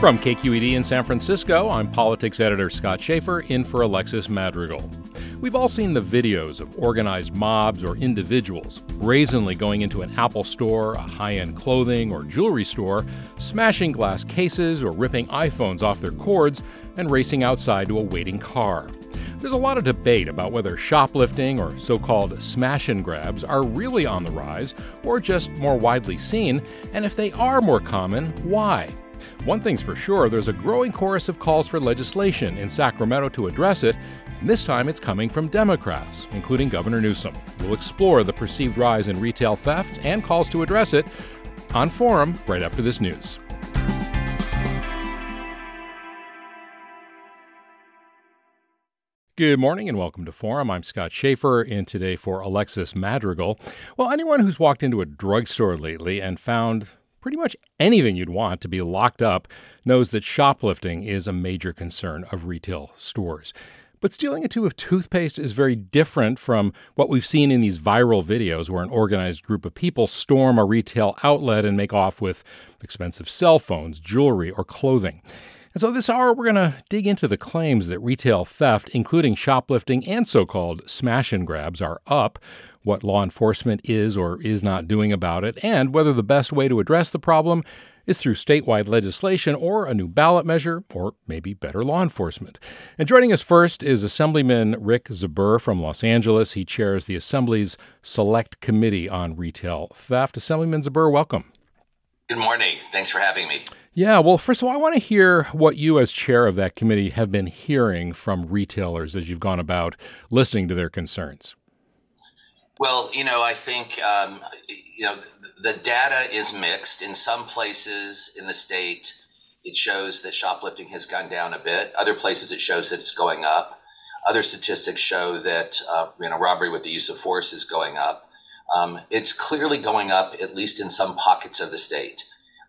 From KQED in San Francisco, I'm politics editor Scott Shafer in for Alexis Madrigal. We've all seen the videos of organized mobs or individuals brazenly going into an Apple store, a high end clothing or jewelry store, smashing glass cases or ripping iPhones off their cords, and racing outside to a waiting car. There's a lot of debate about whether shoplifting or so called smash and grabs are really on the rise or just more widely seen, and if they are more common, why? One thing's for sure there's a growing chorus of calls for legislation in Sacramento to address it, and this time it's coming from Democrats, including Governor Newsom. We'll explore the perceived rise in retail theft and calls to address it on Forum right after this news. Good morning and welcome to Forum. I'm Scott Shafer, in today for Alexis Madrigal. Well, anyone who's walked into a drugstore lately and found pretty much anything you'd want to be locked up knows that shoplifting is a major concern of retail stores. But stealing a tube of toothpaste is very different from what we've seen in these viral videos where an organized group of people storm a retail outlet and make off with expensive cell phones, jewelry, or clothing. And so, this hour, we're going to dig into the claims that retail theft, including shoplifting and so called smash and grabs, are up, what law enforcement is or is not doing about it, and whether the best way to address the problem is through statewide legislation or a new ballot measure, or maybe better law enforcement. And joining us first is Assemblyman Rick Zbur from Los Angeles. He chairs the Assembly's Select Committee on Retail Theft. Assemblyman Zbur, welcome. Good morning. Thanks for having me. Yeah, well, first of all, I want to hear what you, as chair of that committee, have been hearing from retailers as you've gone about listening to their concerns. Well, you know, I think um, you know the data is mixed. In some places in the state, it shows that shoplifting has gone down a bit. Other places, it shows that it's going up. Other statistics show that uh, you know robbery with the use of force is going up. Um, it's clearly going up, at least in some pockets of the state.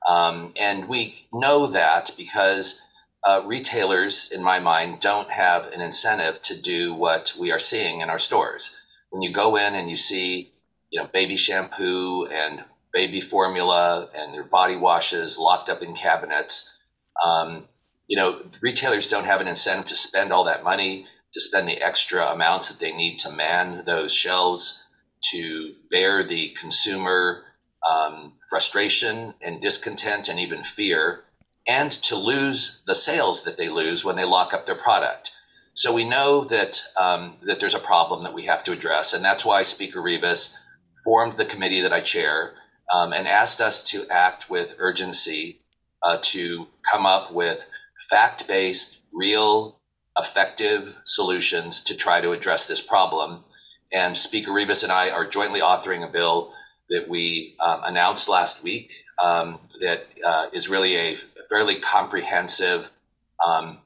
Um, and we know that because uh, retailers, in my mind, don't have an incentive to do what we are seeing in our stores. When you go in and you see, you know, baby shampoo and baby formula and their body washes locked up in cabinets, um, you know, retailers don't have an incentive to spend all that money, to spend the extra amounts that they need to man those shelves, to bear the consumer um, frustration and discontent and even fear, and to lose the sales that they lose when they lock up their product. So we know that um, that there's a problem that we have to address, and that's why Speaker Rivas formed the committee that I chair um, and asked us to act with urgency uh, to come up with fact-based, real, effective solutions to try to address this problem. And Speaker Rivas and I are jointly authoring a bill that we um, announced last week um, that uh, is really a fairly comprehensive um,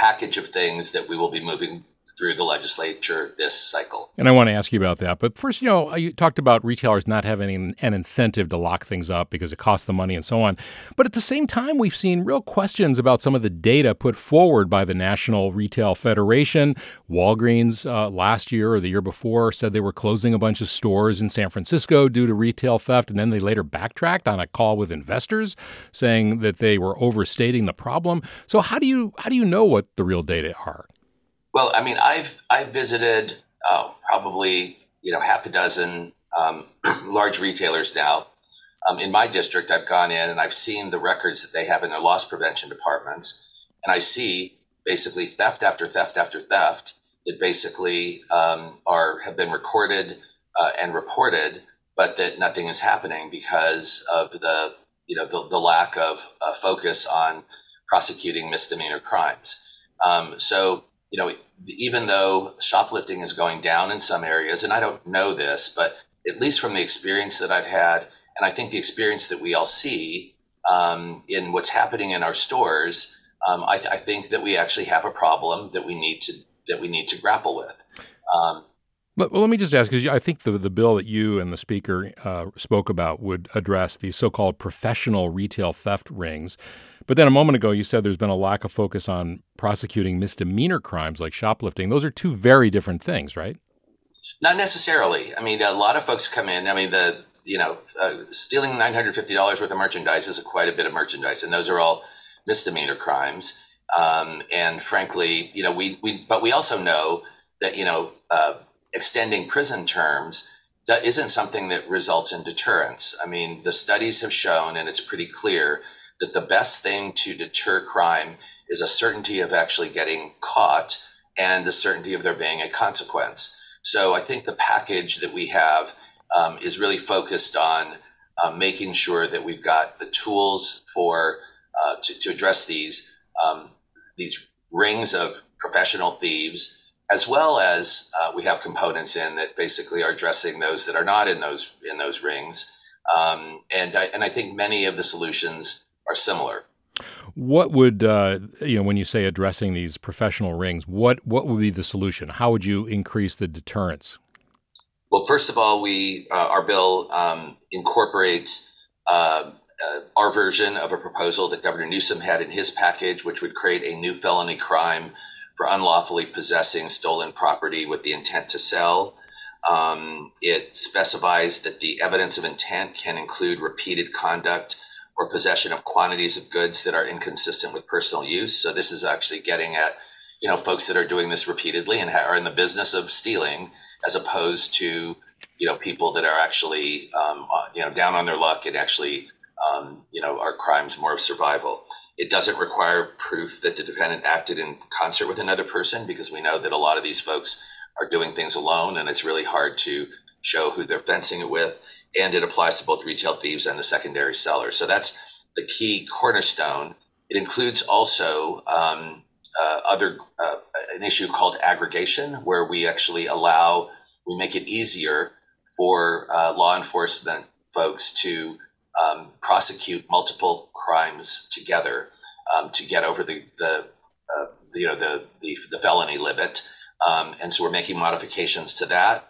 package of things that we will be moving through the legislature this cycle. And I want to ask you about that. But first, you know, you talked about retailers not having an incentive to lock things up because it costs them money and so on. But at the same time, we've seen real questions about some of the data put forward by the National Retail Federation. Walgreens uh, last year or the year before said they were closing a bunch of stores in San Francisco due to retail theft. And then they later backtracked on a call with investors saying that they were overstating the problem. So how do you how do you know what the real data are? Well, I mean, I've I've visited oh, probably you know half a dozen um, large retailers now. Um, in my district, I've gone in and I've seen the records that they have in their loss prevention departments, and I see basically theft after theft after theft that basically um, are have been recorded uh, and reported, but that nothing is happening because of the you know the, the lack of uh, focus on prosecuting misdemeanor crimes. Um, so you know even though shoplifting is going down in some areas, and I don't know this, but at least from the experience that I've had, and I think the experience that we all see um, in what's happening in our stores, um, I, th- I, think that we actually have a problem that we need to that we need to grapple with. Um, well, let me just ask, because I think the, the bill that you and the speaker uh, spoke about would address these so called professional retail theft rings. But then a moment ago, you said there's been a lack of focus on prosecuting misdemeanor crimes like shoplifting. Those are two very different things, right? Not necessarily. I mean, a lot of folks come in. I mean, the you know, uh, stealing nine hundred fifty dollars worth of merchandise is a quite a bit of merchandise, and those are all misdemeanor crimes. Um, and frankly, you know, we, we, but we also know that, you know, uh, extending prison terms isn't something that results in deterrence. I mean, the studies have shown, and it's pretty clear, that the best thing to deter crime is a certainty of actually getting caught and the certainty of there being a consequence. So I think the package that we have um, is really focused on uh, making sure that we've got the tools for uh, to, to address these um, these rings of professional thieves, as well as uh, we have components in that basically are addressing those that are not in those in those rings. Um, and I, and I think many of the solutions are similar. What would uh, you know when you say addressing these professional rings? What what would be the solution? How would you increase the deterrence? Well, first of all, we uh, our bill um, incorporates uh, uh, our version of a proposal that Governor Newsom had in his package, which would create a new felony crime for unlawfully possessing stolen property with the intent to sell. Um, it specifies that the evidence of intent can include repeated conduct or possession of quantities of goods that are inconsistent with personal use. So this is actually getting at, you know, folks that are doing this repeatedly and are in the business of stealing, as opposed to, you know, people that are actually, um, uh, you know, down on their luck and actually um, you know, are crimes more of survival. It doesn't require proof that the defendant acted in concert with another person because we know that a lot of these folks are doing things alone and it's really hard to show who they're fencing it with. And it applies to both retail thieves and the secondary sellers. So that's the key cornerstone. It includes also um, uh, other uh, an issue called aggregation, where we actually allow we make it easier for uh, law enforcement folks to um, prosecute multiple crimes together um, to get over the the, uh, the you know the, the, the felony limit, um, and so we're making modifications to that.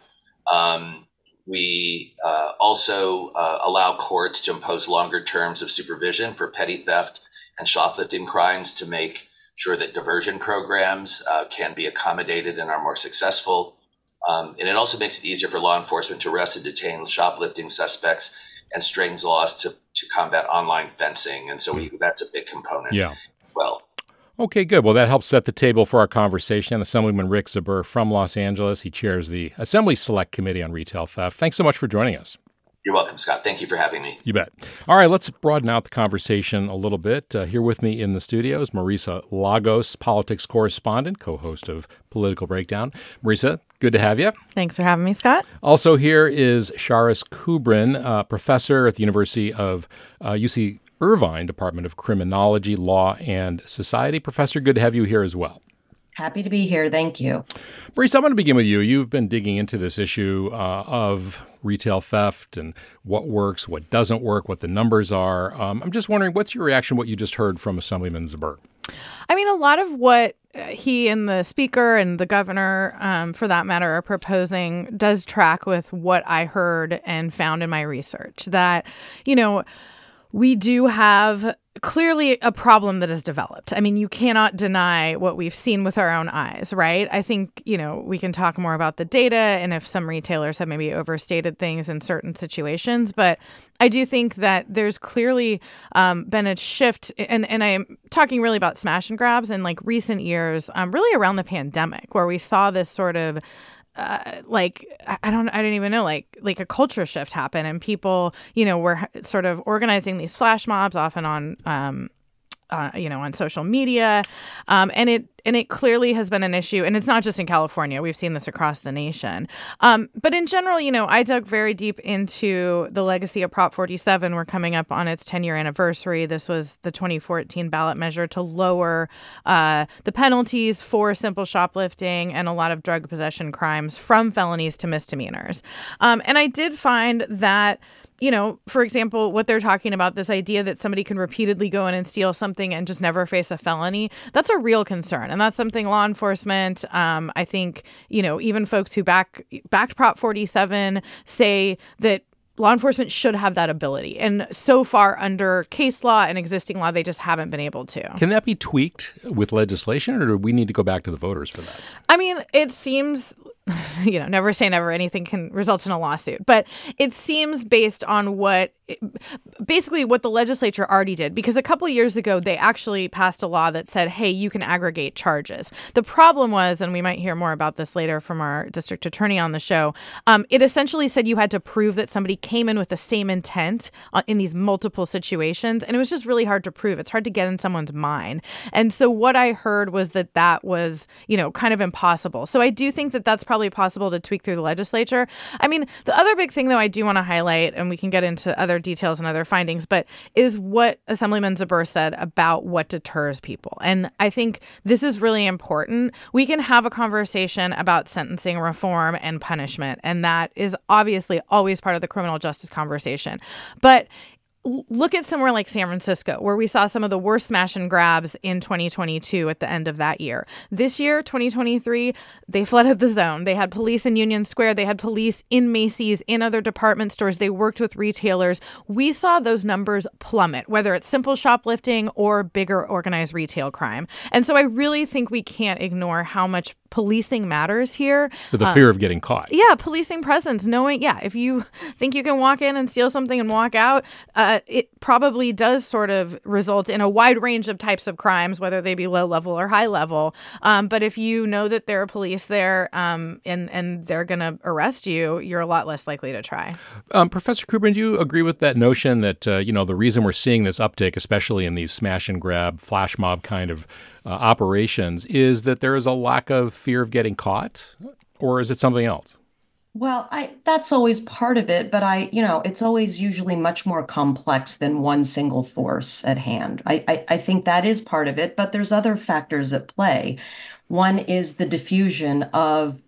Um, we uh, also uh, allow courts to impose longer terms of supervision for petty theft and shoplifting crimes to make sure that diversion programs uh, can be accommodated and are more successful. Um, and it also makes it easier for law enforcement to arrest and detain shoplifting suspects and strings laws to, to combat online fencing. And so we, that's a big component. Yeah. Well, Okay, good. Well, that helps set the table for our conversation. Assemblyman Rick Zbur from Los Angeles. He chairs the Assembly Select Committee on Retail Theft. Thanks so much for joining us. You're welcome, Scott. Thank you for having me. You bet. All right, let's broaden out the conversation a little bit. Uh, here with me in the studio is Marisa Lagos, politics correspondent, co host of Political Breakdown. Marisa, good to have you. Thanks for having me, Scott. Also, here is Charis Kubrin, uh, professor at the University of uh, UC Irvine Department of Criminology, Law, and Society. Professor, good to have you here as well. Happy to be here. Thank you. Marisa, I'm going to begin with you. You've been digging into this issue uh, of retail theft and what works, what doesn't work, what the numbers are. Um, I'm just wondering, what's your reaction what you just heard from Assemblyman Zbur? I mean, a lot of what uh, he and the speaker and the governor, um, for that matter, are proposing does track with what I heard and found in my research. That, you know, we do have clearly a problem that has developed. I mean, you cannot deny what we've seen with our own eyes, right? I think, you know, we can talk more about the data and if some retailers have maybe overstated things in certain situations, but I do think that there's clearly um, been a shift, and, and I'm talking really about smash and grabs in like recent years, um, really around the pandemic, where we saw this sort of uh, like I don't I don't even know like like a culture shift happened and people you know were sort of organizing these flash mobs often on um, uh, you know on social media. Um, and it and it clearly has been an issue and it's not just in california. We've seen this across the nation. Um, but in general you know i dug very deep into the legacy of prop 47 we're coming up on its 10 year anniversary. This was the 2014 ballot measure to lower uh, the penalties for simple shoplifting and a lot of drug possession crimes from felonies to misdemeanors. Um, and i did find that you know, for example, what they're talking about this idea that somebody can repeatedly go in and steal something and just never face a felony, that's a real concern. And that's something law enforcement, um, I think, you know, even folks who back backed Prop 47 say that law enforcement should have that ability. And so far, under case law and existing law, they just haven't been able to. Can that be tweaked with legislation, or do we need to go back to the voters for that? I mean, it seems you know, never say never, anything can result in a lawsuit. But it seems based on what basically what the legislature already did because a couple years ago they actually passed a law that said hey you can aggregate charges. The problem was and we might hear more about this later from our district attorney on the show um, it essentially said you had to prove that somebody came in with the same intent uh, in these multiple situations and it was just really hard to prove. It's hard to get in someone's mind. And so what i heard was that that was you know kind of impossible. So i do think that that's probably possible to tweak through the legislature. I mean the other big thing though i do want to highlight and we can get into other details and other findings, but is what Assemblyman Zbur said about what deters people. And I think this is really important. We can have a conversation about sentencing reform and punishment, and that is obviously always part of the criminal justice conversation. But look at somewhere like San Francisco, where we saw some of the worst smash and grabs in 2022 at the end of that year. This year, 2023, they flooded the zone. They had police in Union Square, they had police in Macy's, in other department stores, they worked with retailers. We saw those numbers plummet, whether it's simple shoplifting or bigger organized retail crime. And so I really think we can't ignore how much policing matters here. the um, fear of getting caught. Yeah, policing presence, knowing, yeah, if you think you can walk in and steal something and walk out, uh, it probably does sort of result in a wide range of types of crimes, whether they be low level or high level. Um, but if you know that there are police there um, and, and they're going to arrest you, you're a lot less likely to try. Um, Professor Kubrin, do you agree with that notion that, uh, you know, the reason we're seeing this uptick, especially in these smash and grab, flash mob kind of uh, operations is that there is a lack of fear of getting caught, or is it something else? Well, I that's always part of it, but I, you know, it's always usually much more complex than one single force at hand. I, I, I think that is part of it, but there's other factors at play. One is the diffusion of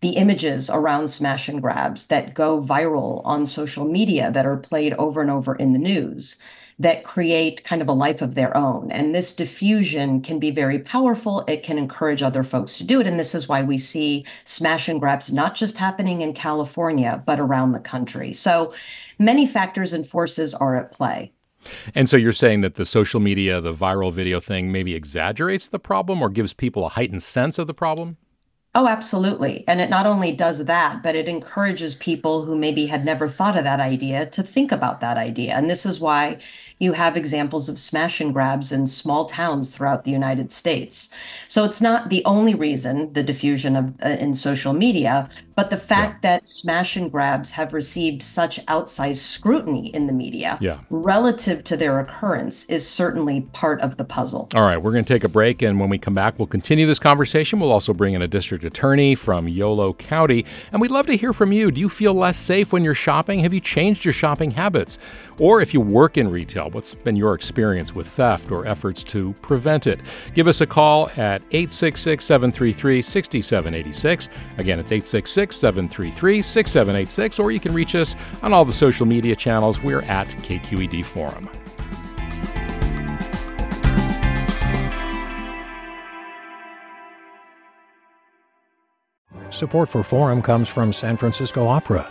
the images around smash and grabs that go viral on social media that are played over and over in the news that create kind of a life of their own. And this diffusion can be very powerful. It can encourage other folks to do it. And this is why we see smash and grabs not just happening in California, but around the country. So many factors and forces are at play. And so you're saying that the social media, the viral video thing maybe exaggerates the problem or gives people a heightened sense of the problem? Oh, absolutely. And it not only does that, but it encourages people who maybe had never thought of that idea to think about that idea. And this is why you have examples of smash and grabs in small towns throughout the United States. So it's not the only reason the diffusion of uh, in social media, but the fact yeah. that smash and grabs have received such outsized scrutiny in the media yeah. relative to their occurrence is certainly part of the puzzle. All right, we're going to take a break. And when we come back, we'll continue this conversation. We'll also bring in a district attorney from Yolo County. And we'd love to hear from you. Do you feel less safe when you're shopping? Have you changed your shopping habits? Or if you work in retail, what's been your experience with theft or efforts to prevent it? Give us a call at 866 733 6786. Again, it's 866 733 6786, or you can reach us on all the social media channels. We're at KQED Forum. Support for Forum comes from San Francisco Opera.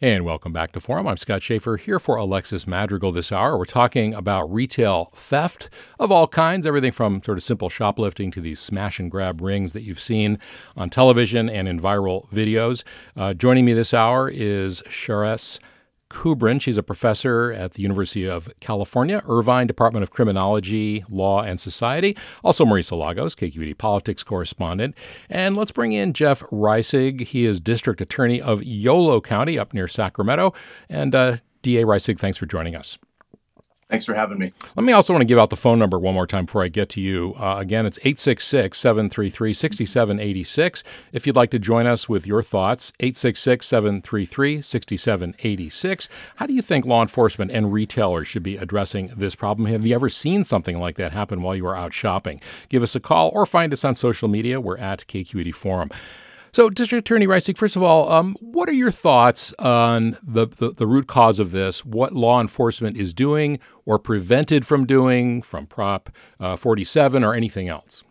And welcome back to Forum. I'm Scott Shafer here for Alexis Madrigal this hour. We're talking about retail theft of all kinds, everything from sort of simple shoplifting to these smash and grab rings that you've seen on television and in viral videos. Uh, joining me this hour is Charis Kubrin. She's a professor at the University of California, Irvine Department of Criminology, Law, and Society. Also, Marisa Lagos, KQED politics correspondent. And let's bring in Jeff Reisig. He is district attorney of Yolo County up near Sacramento. And uh, DA Reisig, thanks for joining us. Thanks for having me. Let me also want to give out the phone number one more time before I get to you. Uh, again, it's 866 733 6786. If you'd like to join us with your thoughts, 866 733 6786. How do you think law enforcement and retailers should be addressing this problem? Have you ever seen something like that happen while you were out shopping? Give us a call or find us on social media. We're at KQED Forum. So, District Attorney Reisig, first of all, um, what are your thoughts on the, the, the, root cause of this? What law enforcement is doing or prevented from doing from Prop uh, 47 or anything else?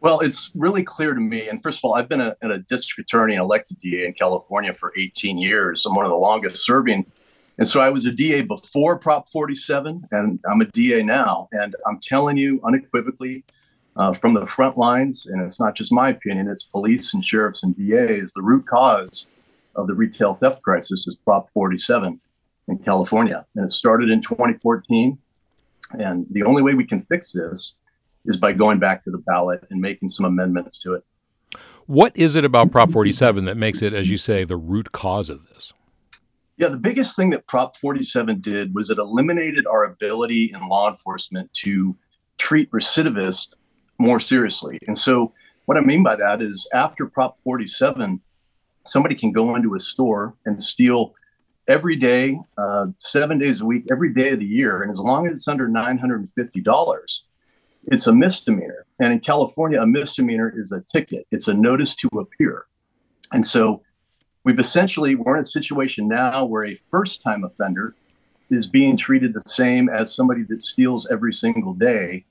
Well, it's really clear to me. And first of all, I've been a, a district attorney and elected DA in California for 18 years. I'm one of the longest serving. And so I was a DA before Prop 47, and I'm a DA now. And I'm telling you unequivocally, uh, from the front lines, and it's not just my opinion, it's police and sheriffs and DAs. The root cause of the retail theft crisis is Prop 47 in California. And it started in 2014. And the only way we can fix this is by going back to the ballot and making some amendments to it. What is it about Prop 47 that makes it, as you say, the root cause of this? Yeah, the biggest thing that Prop 47 did was it eliminated our ability in law enforcement to treat recidivists more seriously. And so, what I mean by that is after Prop 47, somebody can go into a store and steal every day, uh, seven days a week, every day of the year. And as long as it's under $950, it's a misdemeanor. And in California, a misdemeanor is a ticket, it's a notice to appear. And so we've essentially, we're in a situation now where a first time offender is being treated the same as somebody that steals every single day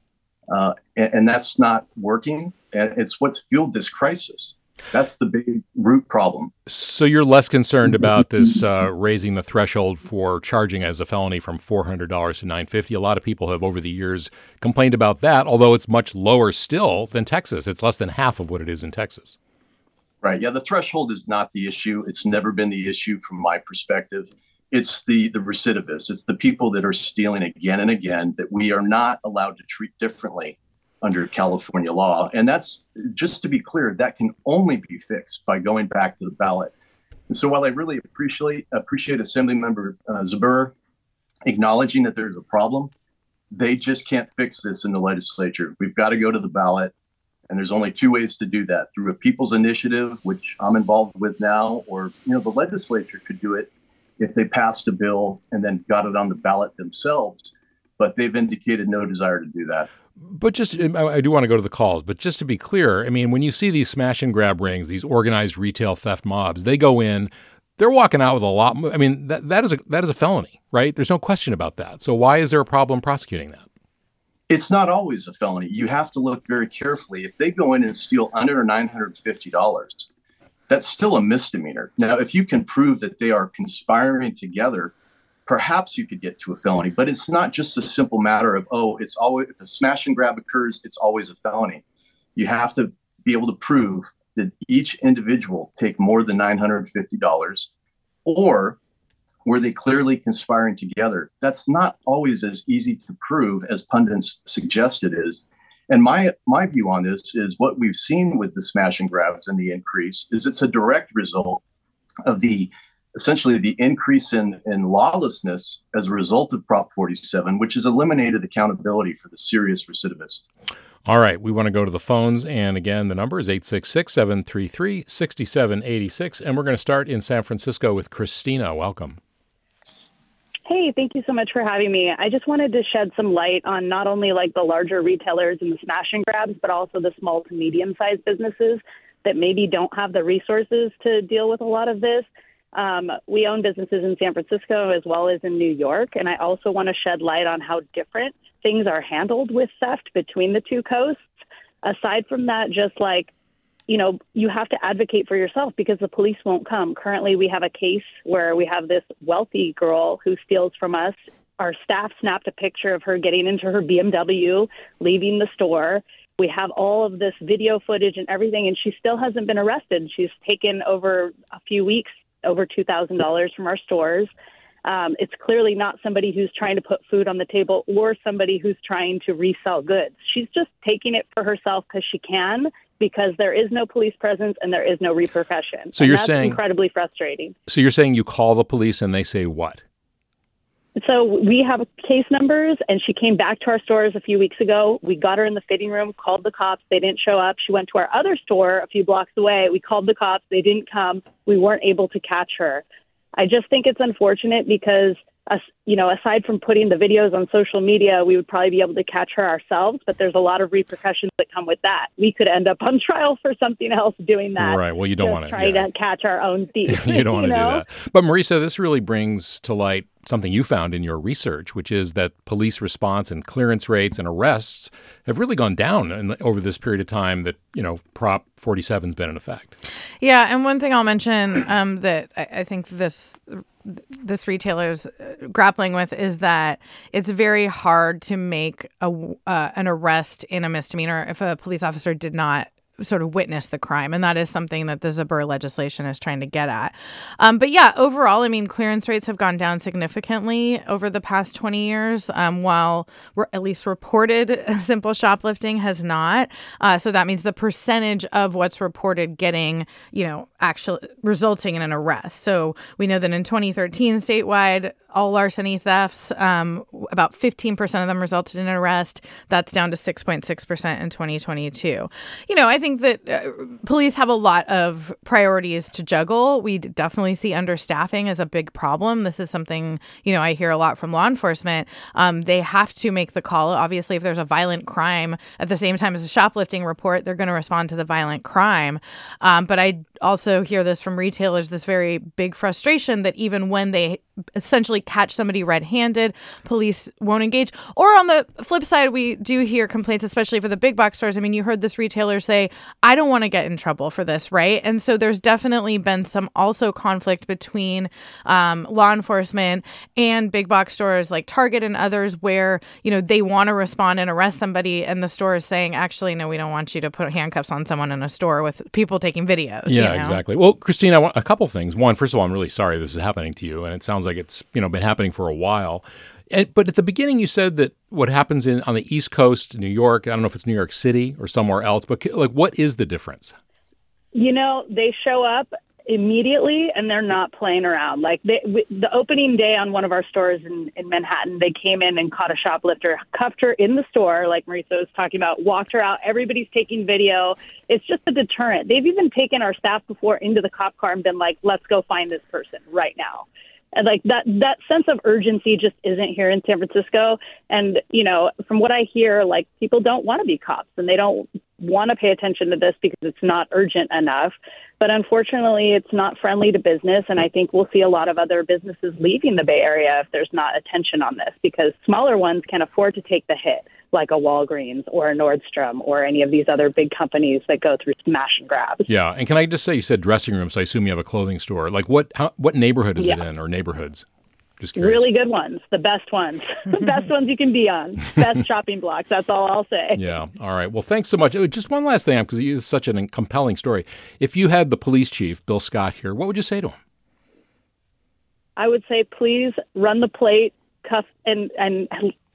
uh, and, and, that's not working. And it's what's fueled this crisis. That's the big root problem. So you're less concerned about this uh, raising the threshold for charging as a felony from $400 to 950. A lot of people have over the years complained about that, although it's much lower still than Texas. It's less than half of what it is in Texas. Right. Yeah, the threshold is not the issue. It's never been the issue from my perspective it's the the recidivists. It's the people that are stealing again and again that we are not allowed to treat differently under california law. And that's just to be clear that can only be fixed by going back to the ballot. And so while i really appreciate appreciate assembly member uh, Zbur acknowledging that there's a problem they just can't fix this in the legislature. We've got to go to the ballot and there's only two ways to do that through a people's initiative which i'm involved with now or you know the legislature could do it if they passed a bill and then got it on the ballot themselves. But they've indicated no desire to do that. But just, I do want to go to the calls, but just to be clear, I mean, when you see these smash and grab rings, these organized retail theft mobs, they go in, they're walking out with a lot. I mean, that, that is a that is a felony, right? There's no question about that. So why is there a problem prosecuting that? It's not always a felony. You have to look very carefully. If they go in and steal under nine hundred fifty dollars, that's still a misdemeanor. Now, if you can prove that they are conspiring together, perhaps you could get to a felony. But it's not just a simple matter of, oh, it's always, if a smash and grab occurs, it's always a felony. You have to be able to prove that each individual take more than $950 or were they clearly conspiring together? That's not always as easy to prove as pundits suggest it is. And my my view on this is what we've seen with the smash and grabs and the increase is it's a direct result of the essentially the increase in, in lawlessness as a result of Prop 47, which has eliminated accountability for the serious recidivist. All right, we want to go to the phones. And again, the number is 866 733 6786. And we're going to start in San Francisco with Christina. Welcome. Hey, thank you so much for having me. I just wanted to shed some light on not only like the larger retailers and the smash and grabs, but also the small to medium sized businesses that maybe don't have the resources to deal with a lot of this. Um, we own businesses in San Francisco as well as in New York, and I also want to shed light on how different things are handled with theft between the two coasts. Aside from that, just like you know, you have to advocate for yourself because the police won't come. Currently, we have a case where we have this wealthy girl who steals from us. Our staff snapped a picture of her getting into her BMW, leaving the store. We have all of this video footage and everything, and she still hasn't been arrested. She's taken over a few weeks over $2,000 from our stores. Um, it's clearly not somebody who's trying to put food on the table or somebody who's trying to resell goods. She's just taking it for herself because she can, because there is no police presence and there is no repercussion. So and you're that's saying incredibly frustrating. So you're saying you call the police and they say what? So we have case numbers, and she came back to our stores a few weeks ago. We got her in the fitting room, called the cops. They didn't show up. She went to our other store a few blocks away. We called the cops. They didn't come. We weren't able to catch her. I just think it's unfortunate because, uh, you know, aside from putting the videos on social media, we would probably be able to catch her ourselves. But there's a lot of repercussions that come with that. We could end up on trial for something else doing that. Right. Well, you don't want to try yeah. to catch our own thief. you don't want to know? do that. But Marisa, this really brings to light something you found in your research, which is that police response and clearance rates and arrests have really gone down in, over this period of time that you know Prop 47's been in effect. Yeah, and one thing I'll mention um, that I, I think this this retailer's uh, grappling with is that it's very hard to make a uh, an arrest in a misdemeanor if a police officer did not sort of witness the crime. And that is something that the Zbur legislation is trying to get at. Um, but yeah, overall, I mean, clearance rates have gone down significantly over the past 20 years, um, while we're at least reported simple shoplifting has not. Uh, so that means the percentage of what's reported getting, you know, actually resulting in an arrest. So we know that in 2013, statewide, all larceny thefts, um, about 15% of them resulted in an arrest. That's down to 6.6% in 2022. You know, I think that uh, police have a lot of priorities to juggle. We definitely see understaffing as a big problem. This is something, you know, I hear a lot from law enforcement. Um, they have to make the call. Obviously, if there's a violent crime at the same time as a shoplifting report, they're going to respond to the violent crime. Um, but I also hear this from retailers this very big frustration that even when they essentially catch somebody red handed, police won't engage. Or on the flip side, we do hear complaints, especially for the big box stores. I mean, you heard this retailer say, I don't want to get in trouble for this, right? And so there's definitely been some also conflict between um, law enforcement and big box stores like Target and others where, you know, they want to respond and arrest somebody, and the store is saying, actually, no, we don't want you to put handcuffs on someone in a store with people taking videos. Yeah, you know? exactly. Well, Christine, I want a couple things. One, first of all, I'm really sorry this is happening to you, and it sounds like it's you know been happening for a while. And, but at the beginning, you said that what happens in on the East Coast, New York. I don't know if it's New York City or somewhere else, but like, what is the difference? You know, they show up immediately and they're not playing around. Like they, w- the opening day on one of our stores in, in Manhattan, they came in and caught a shoplifter, cuffed her in the store, like Marisa was talking about, walked her out. Everybody's taking video. It's just a deterrent. They've even taken our staff before into the cop car and been like, let's go find this person right now. And like that, that sense of urgency just isn't here in San Francisco. And, you know, from what I hear, like people don't want to be cops and they don't want to pay attention to this because it's not urgent enough. But unfortunately, it's not friendly to business. And I think we'll see a lot of other businesses leaving the Bay Area if there's not attention on this because smaller ones can afford to take the hit, like a Walgreens or a Nordstrom or any of these other big companies that go through smash and grabs. Yeah, and can I just say you said dressing room, so I assume you have a clothing store. Like what? How, what neighborhood is it in, or neighborhoods? Just curious. Really good ones, the best ones, the best ones you can be on, best shopping blocks. That's all I'll say. Yeah. All right. Well, thanks so much. Uh, Just one last thing, because it is such a compelling story. If you had the police chief, Bill Scott, here, what would you say to him? I would say, please run the plate, cuff, and and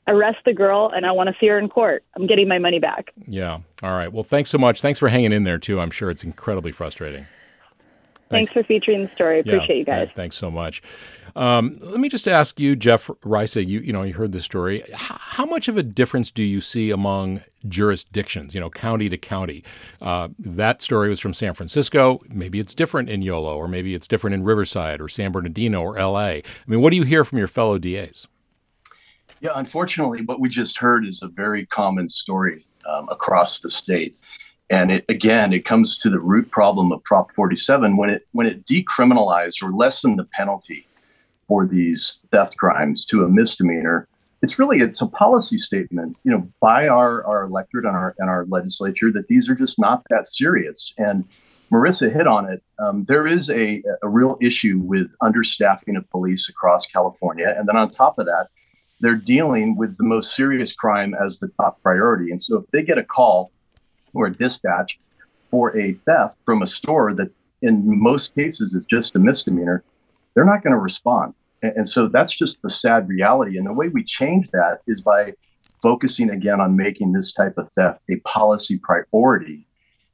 arrest the girl, and I want to see her in court. I'm getting my money back. Yeah. All right. Well, thanks so much. Thanks for hanging in there too. I'm sure it's incredibly frustrating. Thanks, for featuring the story. Yeah, Appreciate you guys. yeah, thanks so much. Um, let me just ask you, Jeff Rice. You you know you heard this story. H- how much of a difference do you see among jurisdictions? You know, county to county. Uh, that story was from San Francisco. Maybe it's different in Yolo, or maybe it's different in Riverside, or San Bernardino, or L.A. I mean, what do you hear from your fellow DAs? Yeah, unfortunately, what we just heard is a very common story um, across the state. And it, again, it comes to the root problem of Prop 47 when it when it decriminalized or lessened the penalty for these theft crimes to a misdemeanor. It's really it's a policy statement, you know, by our our electorate and our and our legislature that these are just not that serious. And Marisa hit on it. Um, there is a, a real issue with understaffing of police across California, and then on top of that, they're dealing with the most serious crime as the top priority. And so if they get a call or a dispatch for a theft from a store that in most cases is just a misdemeanor, they're not going to respond. And, and so that's just the sad reality. And the way we change that is by focusing again on making this type of theft a policy priority.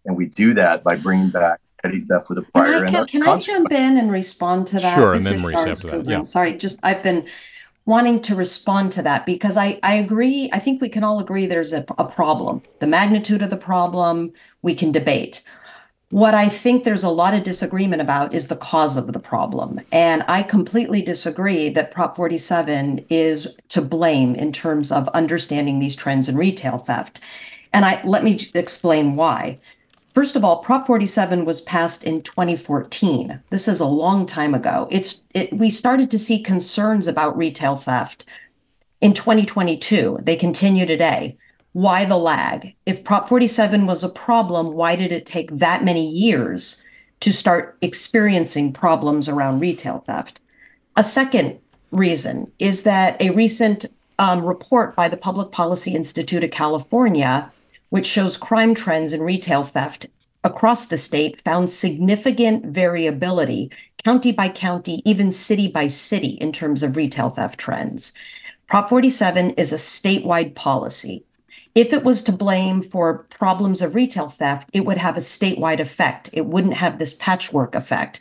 And we do that by bringing back petty theft with a prior. Can I, can, can I jump in and respond to that? Sure, this and then Maurice that. Yeah. Sorry, just I've been wanting to respond to that because I, I agree. I think we can all agree there's a, a problem. The magnitude of the problem, we can debate. What I think there's a lot of disagreement about is the cause of the problem. And I completely disagree that Prop 47 is to blame in terms of understanding these trends in retail theft. And I let me explain why. First of all, Prop 47 was passed in 2014. This is a long time ago. It's it, we started to see concerns about retail theft in 2022. They continue today. Why the lag? If Prop 47 was a problem, why did it take that many years to start experiencing problems around retail theft? A second reason is that a recent um, report by the Public Policy Institute of California which shows crime trends in retail theft across the state, found significant variability, county by county, even city by city, in terms of retail theft trends. Prop 47 is a statewide policy. If it was to blame for problems of retail theft, it would have a statewide effect. It wouldn't have this patchwork effect.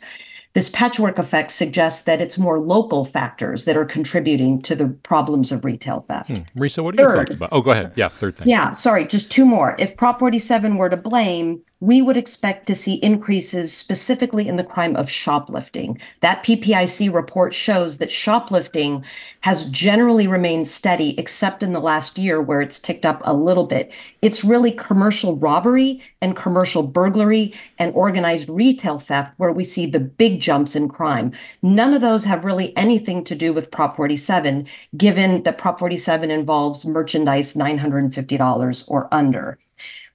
This patchwork effect suggests that it's more local factors that are contributing to the problems of retail theft. Hmm. Marisa, what are third, your thoughts about? Oh, go ahead. Yeah, third thing. Yeah, sorry, just two more. If Prop 47 were to blame, we would expect to see increases specifically in the crime of shoplifting. That PPIC report shows that shoplifting has generally remained steady, except in the last year where it's ticked up a little bit. It's really commercial robbery and commercial burglary and organized retail theft where we see the big jumps in crime. None of those have really anything to do with Prop 47, given that Prop 47 involves merchandise $950 or under.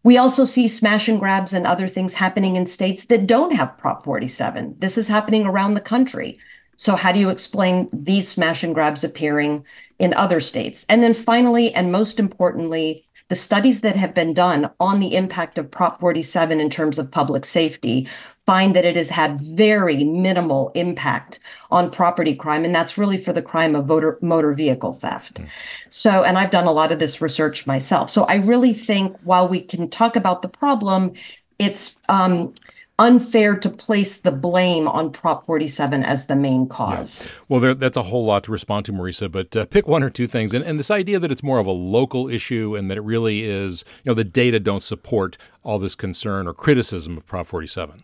We also see smash and grabs and other things happening in states that don't have Prop 47. This is happening around the country. So, how do you explain these smash and grabs appearing in other states? And then finally, and most importantly, the studies that have been done on the impact of Prop 47 in terms of public safety find that it has had very minimal impact on property crime, and that's really for the crime of voter, motor vehicle theft. Mm. So, and I've done a lot of this research myself. So, I really think while we can talk about the problem, it's um, unfair to place the blame on Prop 47 as the main cause. Yeah. Well, there, that's a whole lot to respond to, Marisa, but uh, pick one or two things. And, and this idea that it's more of a local issue and that it really is, you know, the data don't support all this concern or criticism of Prop 47.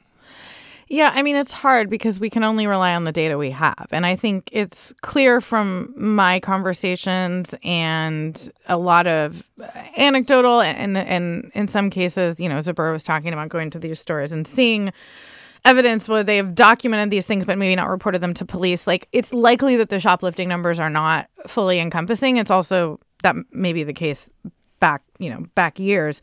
Yeah, I mean, it's hard because we can only rely on the data we have. And I think it's clear from my conversations and a lot of anecdotal and, and in some cases, you know, Zbur was talking about going to these stores and seeing evidence where they've documented these things but maybe not reported them to police. Like, it's likely that the shoplifting numbers are not fully encompassing. It's also that may be the case back, you know, back years.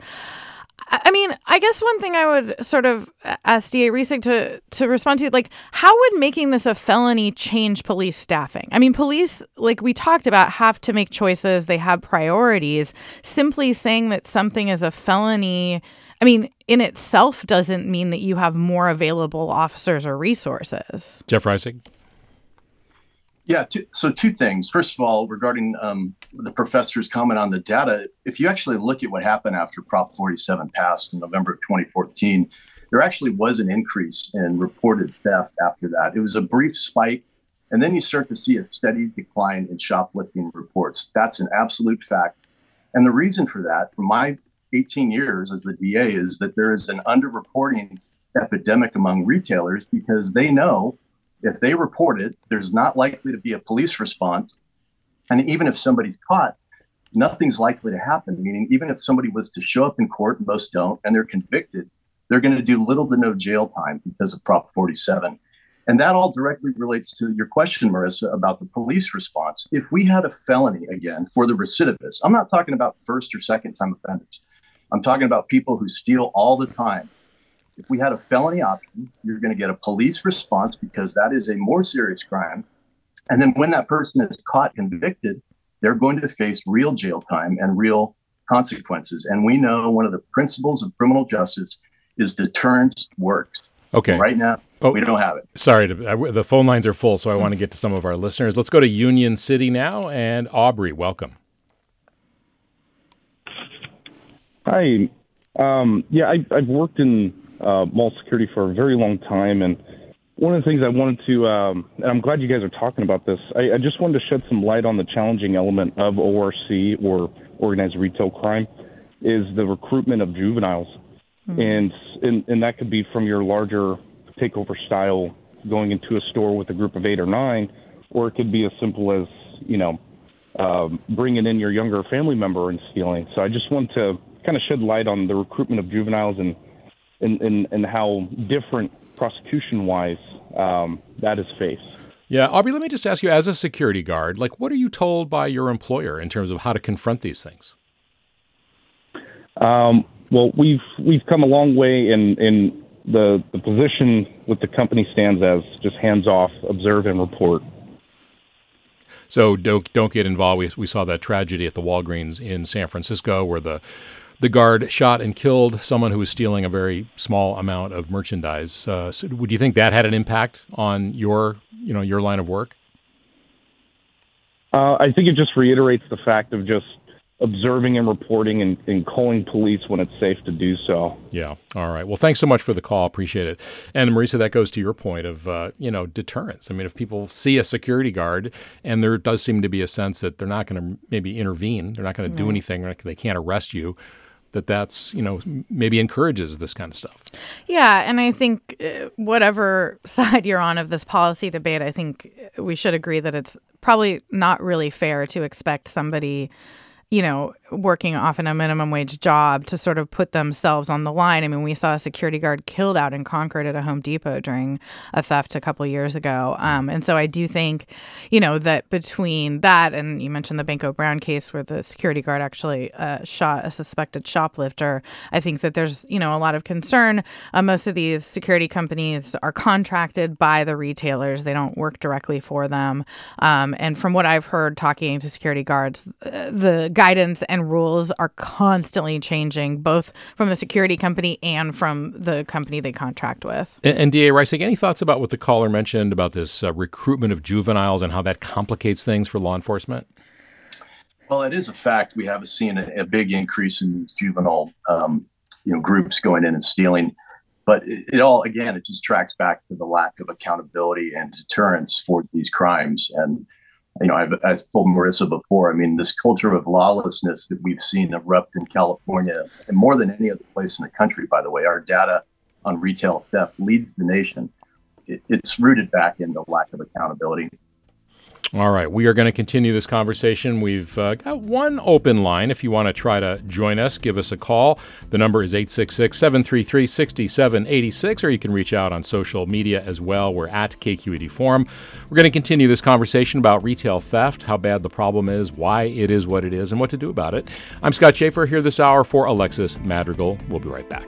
I mean, I guess one thing I would sort of ask DA Reisig to to respond to, like, how would making this a felony change police staffing? I mean, police, like we talked about, have to make choices. They have priorities. Simply saying that something is a felony, I mean, in itself doesn't mean that you have more available officers or resources. Jeff Reisig. Yeah. Two, so two things. First of all, regarding um, the professor's comment on the data, if you actually look at what happened after Prop 47 passed in November of 2014, there actually was an increase in reported theft after that. It was a brief spike And then you start to see a steady decline in shoplifting reports. That's an absolute fact. And the reason for that, from my 18 years as the DA, is that there is an underreporting epidemic among retailers because they know if they report it, there's not likely to be a police response. And even if somebody's caught, nothing's likely to happen. Meaning, even if somebody was to show up in court, most don't, and they're convicted, they're going to do little to no jail time because of Prop 47. And that all directly relates to your question, Marisa, about the police response. If we had a felony again for the recidivists, I'm not talking about first or second time offenders. I'm talking about people who steal all the time. If we had a felony option, you're going to get a police response because that is a more serious crime. And then when that person is caught convicted, they're going to face real jail time and real consequences. And we know one of the principles of criminal justice is deterrence works. Okay. Right now, oh, we don't have it. Sorry, to, the phone lines are full, so I want to get to some of our listeners. Let's go to Union City now. And Aubrey, welcome. Hi. Um, yeah, I, I've worked in uh, mall security for a very long time, and one of the things I wanted to, um, and I'm glad you guys are talking about this. I, I just wanted to shed some light on the challenging element of ORC or organized retail crime, is the recruitment of juveniles, mm-hmm. and, and and that could be from your larger takeover style going into a store with a group of eight or nine, or it could be as simple as you know um, bringing in your younger family member and stealing. So I just want to kind of shed light on the recruitment of juveniles and and, and, and how different prosecution wise um, that is faced. Yeah, Aubrey, let me just ask you as a security guard, like what are you told by your employer in terms of how to confront these things? Um, well, we've we've come a long way in in the the position with the company stands as just hands off, observe and report. So don't don't get involved. We we saw that tragedy at the Walgreens in San Francisco where the the guard shot and killed someone who was stealing a very small amount of merchandise. Uh, so would you think that had an impact on your you know your line of work? Uh, I think it just reiterates the fact of just observing and reporting and, and, calling police when it's safe to do so. Yeah. All right. Well, thanks so much for the call. Appreciate it. And Marisa, that goes to your point of uh, you know deterrence. I mean, if people see a security guard and there does seem to be a sense that they're not going to maybe intervene, they're not going to do anything, they can't arrest you. That that's you know maybe encourages this kind of stuff. Yeah, and I think uh, whatever side you're on of this policy debate, I think we should agree that it's probably not really fair to expect somebody you know, working often a minimum wage job to sort of put themselves on the line. I mean, we saw a security guard killed out in Concord at a Home Depot during a theft a couple years ago. Um, and so I do think, you know, that between that and you mentioned the Banko Brown case where the security guard actually uh, shot a suspected shoplifter, I think that there's, you know, a lot of concern. Uh, most of these security companies are contracted by the retailers, they don't work directly for them. Um, and from what I've heard talking to security guards, uh, the guidance and rules are constantly changing, both from the security company and from the company they contract with. And, and DA Reisig, any thoughts about what the caller mentioned about this uh, recruitment of juveniles and how that complicates things for law enforcement? Well, it is a fact we have seen a, a big increase in juvenile, um, you know, groups going in and stealing. But it, it all, again, it just tracks back to the lack of accountability and deterrence for these crimes. And you know, I've, I've told Marisa before, I mean, this culture of lawlessness that we've seen erupt in California, and more than any other place in the country, by the way, our data on retail theft leads the nation. It, it's rooted back in the lack of accountability all right, we are going to continue this conversation. We've uh, got one open line. If you want to try to join us, give us a call. The number is 866 733 6786, or you can reach out on social media as well. We're at KQED Forum. We're going to continue this conversation about retail theft, how bad the problem is, why it is what it is, and what to do about it. I'm Scott Shafer here this hour for Alexis Madrigal. We'll be right back.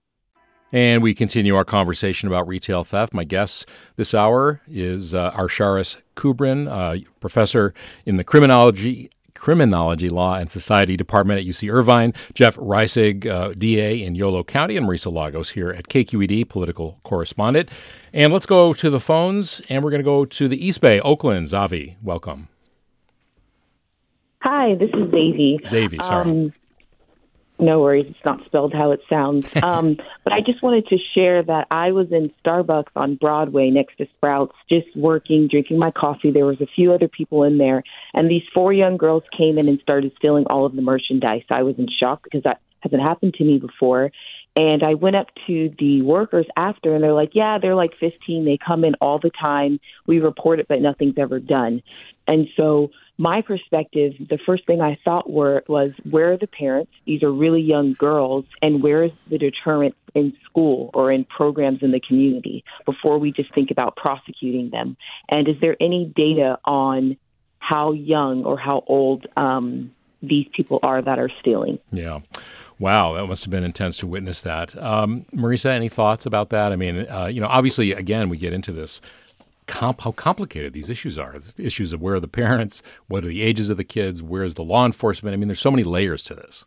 And we continue our conversation about retail theft. My guest this hour is uh, Arsharis Kubrin, uh, professor in the criminology Criminology Law and Society Department at UC Irvine, Jeff Reisig, uh, DA in Yolo County, and Marisa Lagos here at KQED, political correspondent. And let's go to the phones, and we're going to go to the East Bay, Oakland. Zavi, welcome. Hi, this is Zavy. Zavy, sorry. Um, no worries, it's not spelled how it sounds. Um, but I just wanted to share that I was in Starbucks on Broadway next to Sprouts, just working, drinking my coffee. There was a few other people in there, and these four young girls came in and started stealing all of the merchandise. I was in shock because that hasn't happened to me before. And I went up to the workers after, and they're like, "Yeah, they're like 15. They come in all the time. We report it, but nothing's ever done." And so my perspective, the first thing I thought were was where are the parents? These are really young girls, and where is the deterrent in school or in programs in the community before we just think about prosecuting them? And is there any data on how young or how old um, these people are that are stealing? Yeah. Wow, that must have been intense to witness that. Um, Marisa, any thoughts about that? I mean, uh, you know, obviously, again, we get into this comp- how complicated these issues are. The issues of where are the parents, what are the ages of the kids, where's the law enforcement. I mean, there's so many layers to this.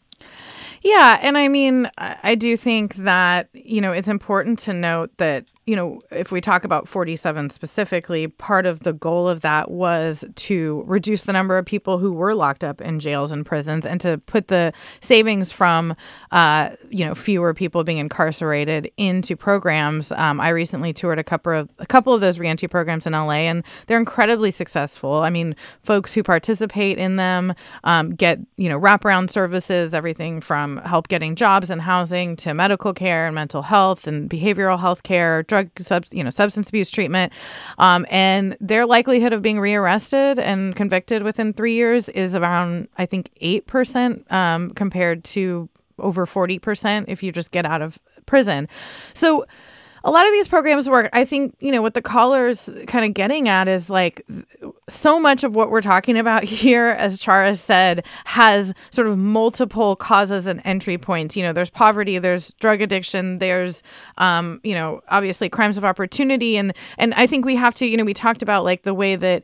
Yeah, and I mean, I do think that you know it's important to note that you know, if we talk about 47 specifically, part of the goal of that was to reduce the number of people who were locked up in jails and prisons and to put the savings from, uh, you know, fewer people being incarcerated into programs. Um, I recently toured a couple of a couple of those reentry programs in LA, and they're incredibly successful. I mean, folks who participate in them um, get, you know, wraparound services, everything from help getting jobs and housing to medical care and mental health and behavioral health care drug sub, you know substance abuse treatment, um, and their likelihood of being rearrested and convicted within three years is around I think eight percent um, compared to over forty percent if you just get out of prison. So a lot of these programs work. I think, you know, what the caller's kind of getting at is like so much of what we're talking about here, as Charis said, has sort of multiple causes and entry points. You know, there's poverty, there's drug addiction, there's, um, you know, obviously crimes of opportunity. And, and I think we have to, you know, we talked about like the way that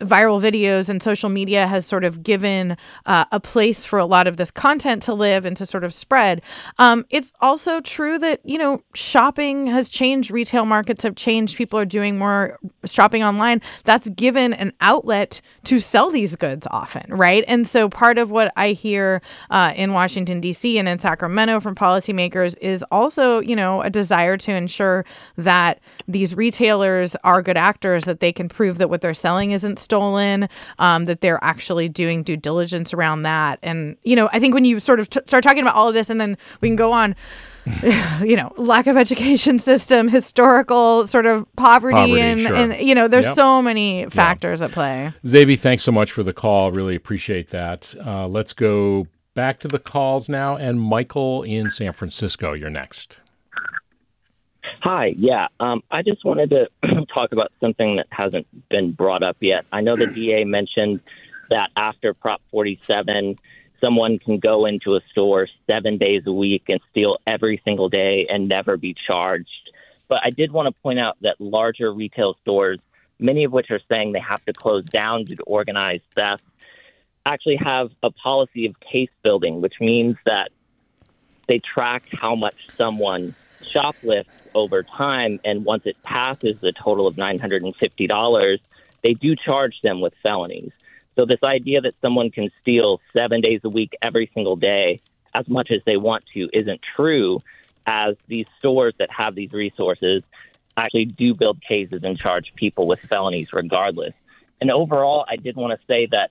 viral videos and social media has sort of given uh, a place for a lot of this content to live and to sort of spread. Um, it's also true that, you know, shopping has changed, retail markets have changed, people are doing more shopping online. That's given an outlet to sell these goods often, right? And so part of what I hear uh, in Washington, D.C. and in Sacramento from policymakers is also, you know, a desire to ensure that these retailers are good actors, that they can prove that what they're selling isn't stolen, um, that they're actually doing due diligence around that. And, you know, I think when you sort of t- start talking about all of this and then we can go on, you know, lack of education system, historical sort of poverty, poverty and, sure. and, you know, there's yep. so many factors at play. Zavy, thanks so much for the call. Really appreciate that. Uh, let's go back to the calls now. And Michael in San Francisco, you're next. Hi, yeah. Um, I just wanted to talk about something that hasn't been brought up yet. I know the DA mentioned that after Prop 47, someone can go into a store seven days a week and steal every single day and never be charged. But I did want to point out that larger retail stores, many of which are saying they have to close down due to organized theft, actually have a policy of case building, which means that they track how much someone shoplifts over time, and once it passes the total of $950, they do charge them with felonies. So, this idea that someone can steal seven days a week, every single day, as much as they want to, isn't true, as these stores that have these resources actually do build cases and charge people with felonies regardless. And overall, I did want to say that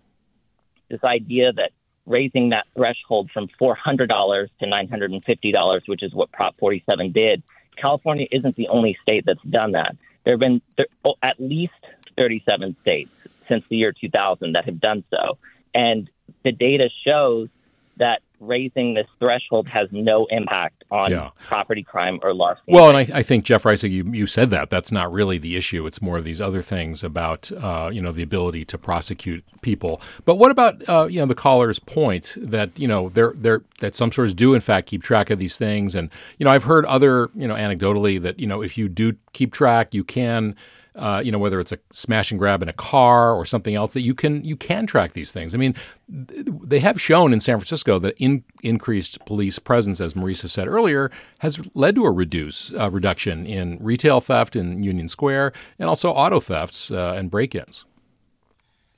this idea that raising that threshold from $400 to $950, which is what Prop 47 did, California isn't the only state that's done that. There have been th- oh, at least 37 states since the year 2000 that have done so. And the data shows that raising this threshold has no impact on Yeah. property crime or larceny. Well, and I, I think Jeff Reisig, you, you said that that's not really the issue. It's more of these other things about uh, you know the ability to prosecute people. But what about uh, you know the caller's point that you know they're, they're, that some stores do in fact keep track of these things, and you know I've heard other you know anecdotally that you know if you do keep track, you can. Uh, you know whether it's a smash and grab in a car or something else that you can you can track these things. I mean, they have shown in San Francisco that in, increased police presence, as Marisa said earlier, has led to a reduce uh, reduction in retail theft in Union Square and also auto thefts uh, and break-ins.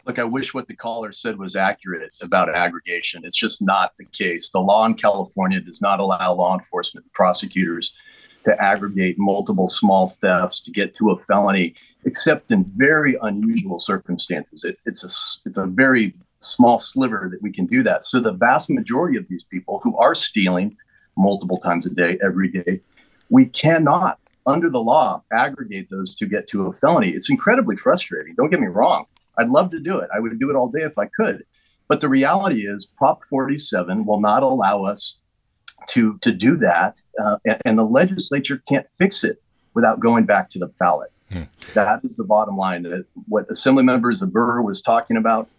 Look, I wish what the caller said was accurate about aggregation. It's just not the case. The law in California does not allow law enforcement prosecutors to aggregate multiple small thefts to get to a felony, except in very unusual circumstances. It, it's a it's a very small sliver that we can do that. So the vast majority of these people who are stealing multiple times a day, every day, we cannot, under the law, aggregate those to get to a felony. It's incredibly frustrating. Don't get me wrong. I'd love to do it. I would do it all day if I could. But the reality is, Prop 47 will not allow us to to do that, uh, and, and the legislature can't fix it without going back to the ballot. That is the bottom line. That what Assemblymember Zbur was talking about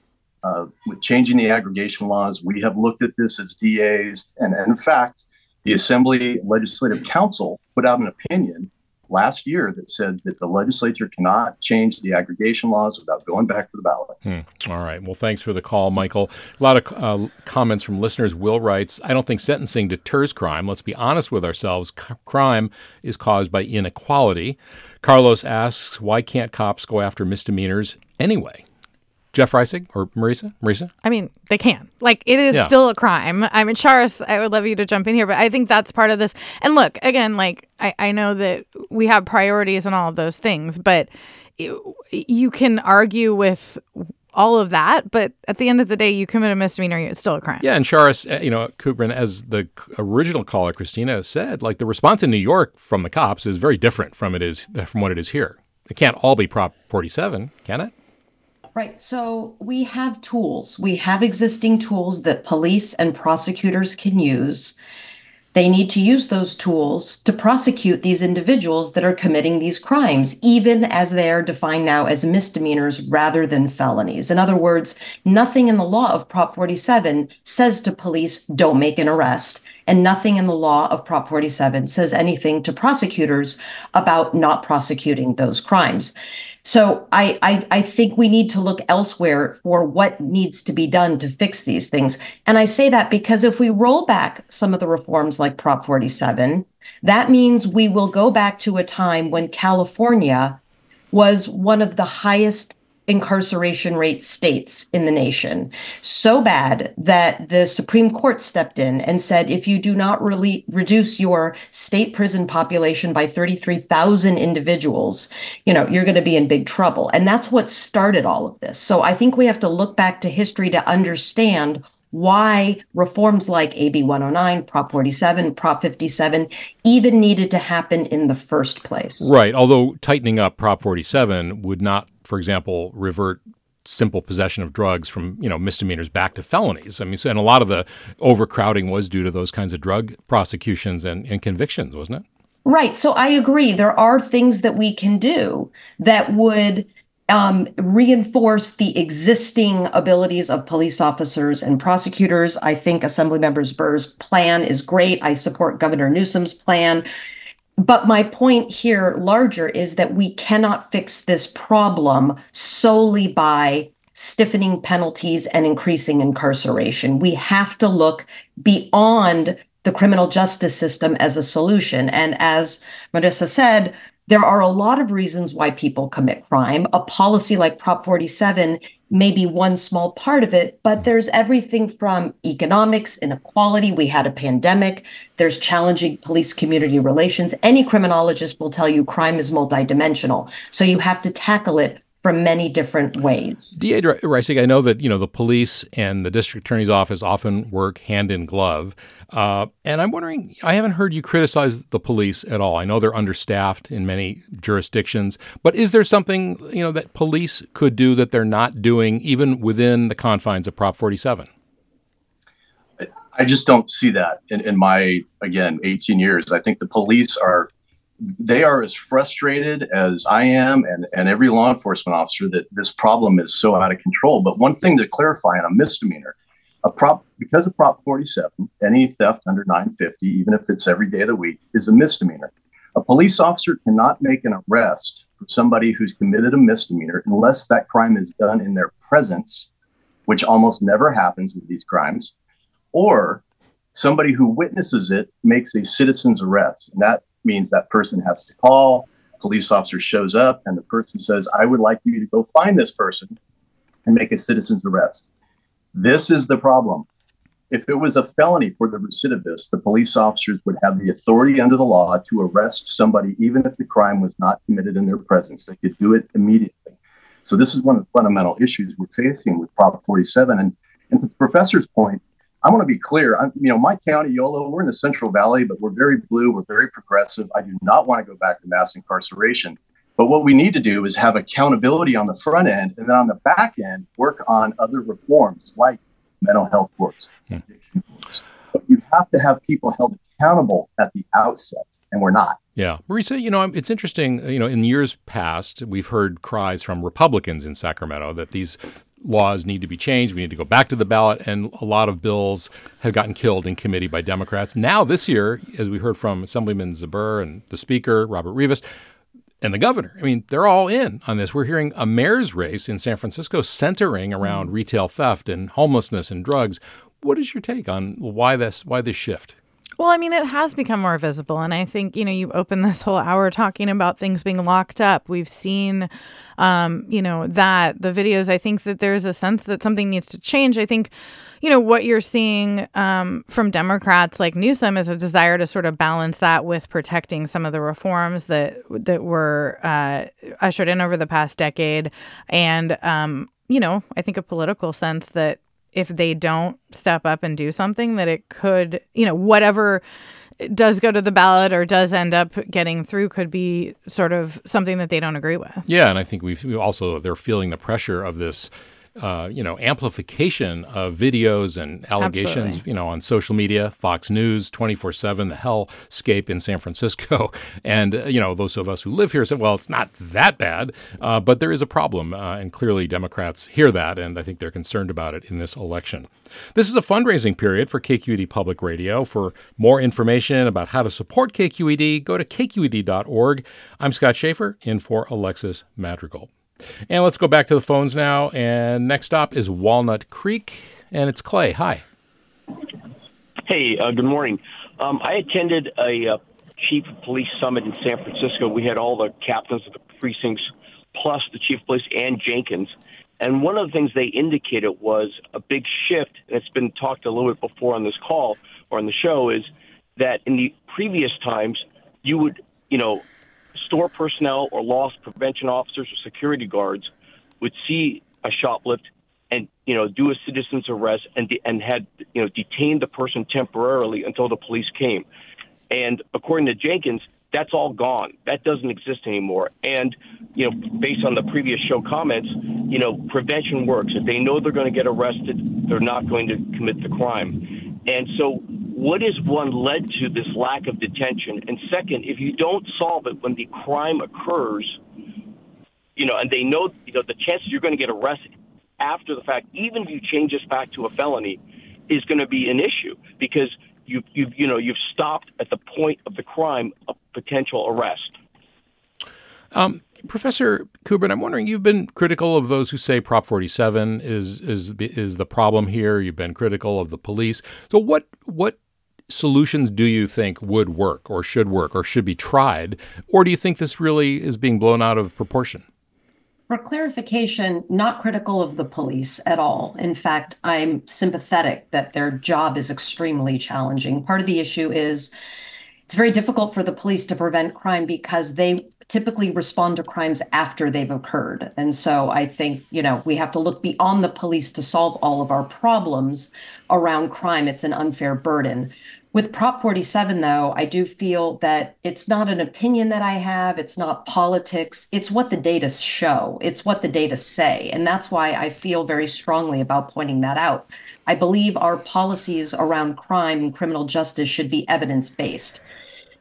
uh, with changing the aggregation laws, we have looked at this as DAs, and, and in fact, the Assembly Legislative Counsel put out an opinion last year that said that the legislature cannot change the aggregation laws without going back to the ballot. Hmm. All right. Well, thanks for the call, Michael. A lot of uh, comments from listeners. Will writes, I don't think sentencing deters crime. Let's be honest with ourselves. C- crime is caused by inequality. Carlos asks, why can't cops go after misdemeanors anyway? Jeff Reisig or Marisa? Marisa? I mean, they can. Like, it is Yeah. still a crime. I mean, Charis, I would love you to jump in here, but I think that's part of this. And look, again, like, I, I know that we have priorities and all of those things, but you, you can argue with all of that, but at the end of the day, you commit a misdemeanor, it's still a crime. Yeah, and Charis, uh, you know, Kubrin, as the original caller, Christina, said, like the response in New York from the cops is very different from it is from what it is here. It can't all be Prop 47, can it? Right. So we have tools. We have existing tools that police and prosecutors can use. They need to use those tools to prosecute these individuals that are committing these crimes, even as they are defined now as misdemeanors rather than felonies. In other words, nothing in the law of Prop 47 says to police, don't make an arrest. And nothing in the law of Prop 47 says anything to prosecutors about not prosecuting those crimes. So I, I I think we need to look elsewhere for what needs to be done to fix these things. And I say that because if we roll back some of the reforms like Prop 47, that means we will go back to a time when California was one of the highest incarceration rate states in the nation. So bad that the Supreme Court stepped in and said if you do not really reduce your state prison population by 33,000 individuals, you know, you're going to be in big trouble. And that's what started all of this. So I think we have to look back to history to understand why reforms like AB 109, Prop 47, Prop 57 even needed to happen in the first place. Right. Although tightening up Prop 47 would not, for example, revert simple possession of drugs from you know misdemeanors back to felonies. I mean, and a lot of the overcrowding was due to those kinds of drug prosecutions and, and convictions, wasn't it? Right. So I agree. There are things that we can do that would um, reinforce the existing abilities of police officers and prosecutors. I think Assemblymember Burr's plan is great. I support Governor Newsom's plan. But my point here larger is that we cannot fix this problem solely by stiffening penalties and increasing incarceration. We have to look beyond the criminal justice system as a solution. And as Marisa said, there are a lot of reasons why people commit crime. A policy like Prop 47 may be one small part of it, but there's everything from economics, inequality. We had a pandemic. There's challenging police community relations. Any criminologist will tell you crime is multidimensional. So you have to tackle it from many different ways. D.A. Reisig, I know that you know the police and the district attorney's office often work hand in glove, uh, and I'm wondering. I haven't heard you criticize the police at all. I know they're understaffed in many jurisdictions, but is there something you know that police could do that they're not doing, even within the confines of Prop 47? I just don't see that in, in my again 18 years. I think the police are they are as frustrated as I am and, and every law enforcement officer that this problem is so out of control. But one thing to clarify on a misdemeanor, a prop because of Prop 47, any theft under 950, even if it's every day of the week, is a misdemeanor. A police officer cannot make an arrest for somebody who's committed a misdemeanor unless that crime is done in their presence, which almost never happens with these crimes, or somebody who witnesses it makes a citizen's arrest. And that means that person has to call, police officer shows up, and the person says, I would like you to go find this person and make a citizen's arrest. This is the problem. If it was a felony for the recidivist, the police officers would have the authority under the law to arrest somebody, even if the crime was not committed in their presence. They could do it immediately. So, this is one of the fundamental issues we're facing with Prop 47. And, and to the professor's point, I want to be clear. I'm, you know, my county, Yolo, we're in the Central Valley, but we're very blue. We're very progressive. I do not want to go back to mass incarceration. But what we need to do is have accountability on the front end, and then on the back end, work on other reforms like mental health courts, hmm. courts. But you have to have people held accountable at the outset, and we're not. Yeah. Marisa, you know, it's interesting. You know, in years past, we've heard cries from Republicans in Sacramento that these laws need to be changed. We need to go back to the ballot. And a lot of bills have gotten killed in committee by Democrats. Now, this year, as we heard from Assemblyman Zbur and the Speaker, Robert Rivas, and the governor, I mean, they're all in on this. We're hearing a mayor's race in San Francisco centering around mm. retail theft and homelessness and drugs. What is your take on why this why this shift? Well, I mean, it has become more visible. And I think, you know, you open this whole hour talking about things being locked up. We've seen, um, you know, that the videos, I think that there's a sense that something needs to change. I think, you know, what you're seeing um, from Democrats like Newsom is a desire to sort of balance that with protecting some of the reforms that that were uh, ushered in over the past decade. And, um, you know, I think a political sense that if they don't step up and do something that it could, you know, whatever does go to the ballot or does end up getting through could be sort of something that they don't agree with. Yeah, and I think we've also they're feeling the pressure of this uh, you know, amplification of videos and allegations, Absolutely. you know, on social media, Fox News, 24 7, the hellscape in San Francisco. And, uh, you know, those of us who live here said, well, it's not that bad, uh, but there is a problem. Uh, and clearly Democrats hear that, and I think they're concerned about it in this election. This is a fundraising period for KQED Public Radio. For more information about how to support KQED, go to kqed.org. I'm Scott Shafer, in for Alexis Madrigal. And let's go back to the phones now. And next stop is Walnut Creek, and it's Clay. Hi. Hey, uh, good morning. Um, I attended a uh, chief of police summit in San Francisco. We had all the captains of the precincts, plus the chief of police and Jenkins. And one of the things they indicated was a big shift, and it's been talked a little bit before on this call or on the show, is that in the previous times, you would, you know, store personnel or loss prevention officers or security guards would see a shoplift and you know do a citizen's arrest and and had you know detained the person temporarily until the police came. And according to Jenkins, that's all gone. That doesn't exist anymore. And you know, based on the previous show comments, you know, prevention works. If they know they're going to get arrested, they're not going to commit the crime. And so what is one led to this lack of detention? And second, if you don't solve it when the crime occurs, you know, and they know, you know, the chances you're going to get arrested after the fact, even if you change this back to a felony, is going to be an issue because you you you know you've stopped at the point of the crime of potential arrest. Um, Professor Kubrin, I'm wondering you've been critical of those who say Prop 47 is is is the problem here. You've been critical of the police. So what what solutions do you think would work or should work or should be tried? Or do you think this really is being blown out of proportion? For clarification, not critical of the police at all. In fact, I'm sympathetic that their job is extremely challenging. Part of the issue is it's very difficult for the police to prevent crime because they typically respond to crimes after they've occurred. And so I think, you know, we have to look beyond the police to solve all of our problems around crime. It's an unfair burden. With Prop 47, though, I do feel that it's not an opinion that I have. It's not politics. It's what the data show. It's what the data say. And that's why I feel very strongly about pointing that out. I believe our policies around crime and criminal justice should be evidence based.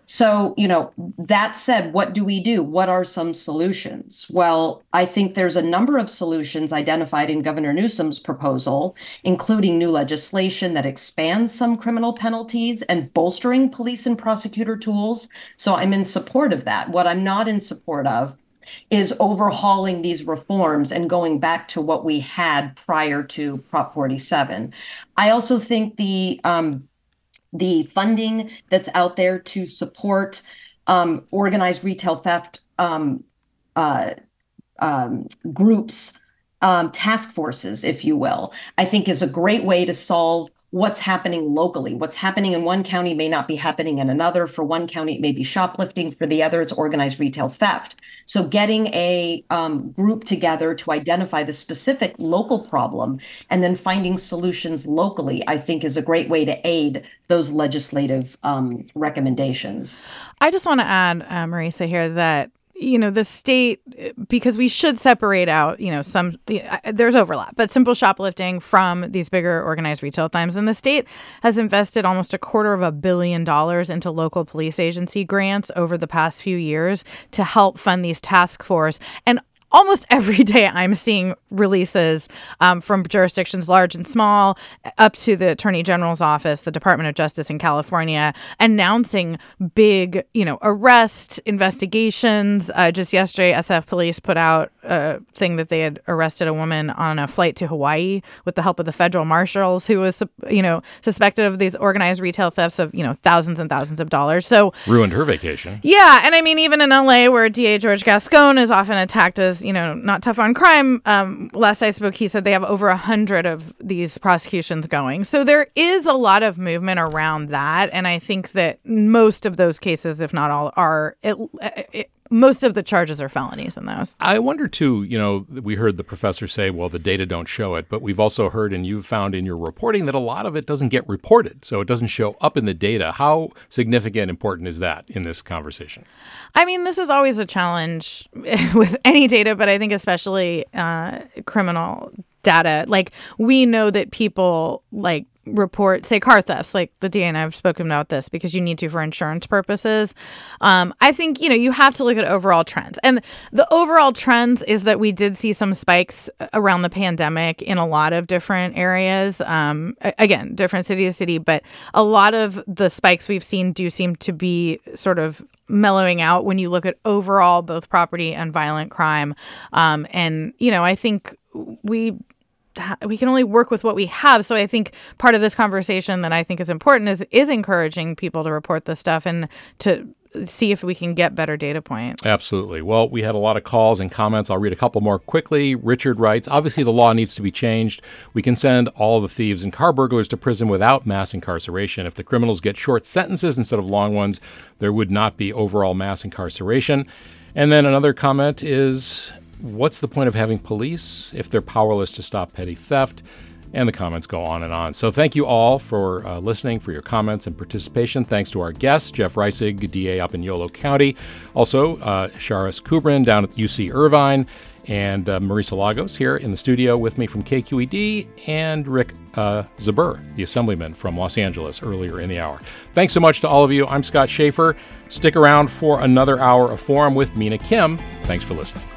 So, you know, that said, what do we do? What are some solutions? Well, I think there's a number of solutions identified in Governor Newsom's proposal, including new legislation that expands some criminal penalties and bolstering police and prosecutor tools. So I'm in support of that. What I'm not in support of is overhauling these reforms and going back to what we had prior to Prop 47. I also think the um, the funding that's out there to support um, organized retail theft um, uh, um, groups, um, task forces, if you will, I think is a great way to solve what's happening locally. What's happening in one county may not be happening in another. For one county, it may be shoplifting. For the other, it's organized retail theft. So, getting a um, group together to identify the specific local problem and then finding solutions locally, I think, is a great way to aid those legislative um, recommendations. I just want to add, uh, Marisa, here that you know the state because we should separate out you know some uh, there's overlap but simple shoplifting from these bigger organized retail crimes and the state has invested almost a quarter of a billion dollars into local police agency grants over the past few years to help fund these task force. And almost every day I'm seeing releases um, from jurisdictions large and small, up to the Attorney General's office, the Department of Justice in California, announcing big, you know, arrest investigations. Uh, just yesterday, SF Police put out a thing that they had arrested a woman on a flight to Hawaii with the help of the federal marshals, who was, you know, suspected of these organized retail thefts of, you know, thousands and thousands of dollars. So ruined her vacation. Yeah, and I mean, even in LA, where DA George Gascon is often attacked as you know, not tough on crime. Um, last I spoke, he said they have over a hundred of these prosecutions going. So there is a lot of movement around that, and I think that most of those cases, if not all, are it, it, most of the charges are felonies in those. I wonder too, you know, we heard the professor say, well, the data don't show it, but we've also heard and you've found in your reporting that a lot of it doesn't get reported. So it doesn't show up in the data. How significant important is that in this conversation? I mean, this is always a challenge with any data, but I think especially uh, criminal data. Like we know that people like report, say, car thefts, like the DA and I have spoken about this because you need to for insurance purposes. Um, I think, you know, you have to look at overall trends. And the overall trends is that we did see some spikes around the pandemic in a lot of different areas. Um, again, different city to city, but a lot of the spikes we've seen do seem to be sort of mellowing out when you look at overall both property and violent crime. Um, and, you know, I think we we can only work with what we have. So I think part of this conversation that I think is important is is encouraging people to report this stuff and to see if we can get better data points. Absolutely. Well, we had a lot of calls and comments. I'll read a couple more quickly. Richard writes Obviously, the law needs to be changed. We can send all the thieves and car burglars to prison without mass incarceration. If the criminals get short sentences instead of long ones, there would not be overall mass incarceration. And then another comment is what's the point of having police if they're powerless to stop petty theft? And the comments go on and on. So thank you all for uh, listening, for your comments and participation. Thanks to our guests, Jeff Reisig, DA up in Yolo County. Also, uh, Charis Kubrin down at UC Irvine. And uh, Marisa Lagos here in the studio with me from KQED. And Rick uh, Zbur, the assemblyman from Los Angeles, earlier in the hour. Thanks so much to all of you. I'm Scott Shafer. Stick around for another hour of Forum with Mina Kim. Thanks for listening.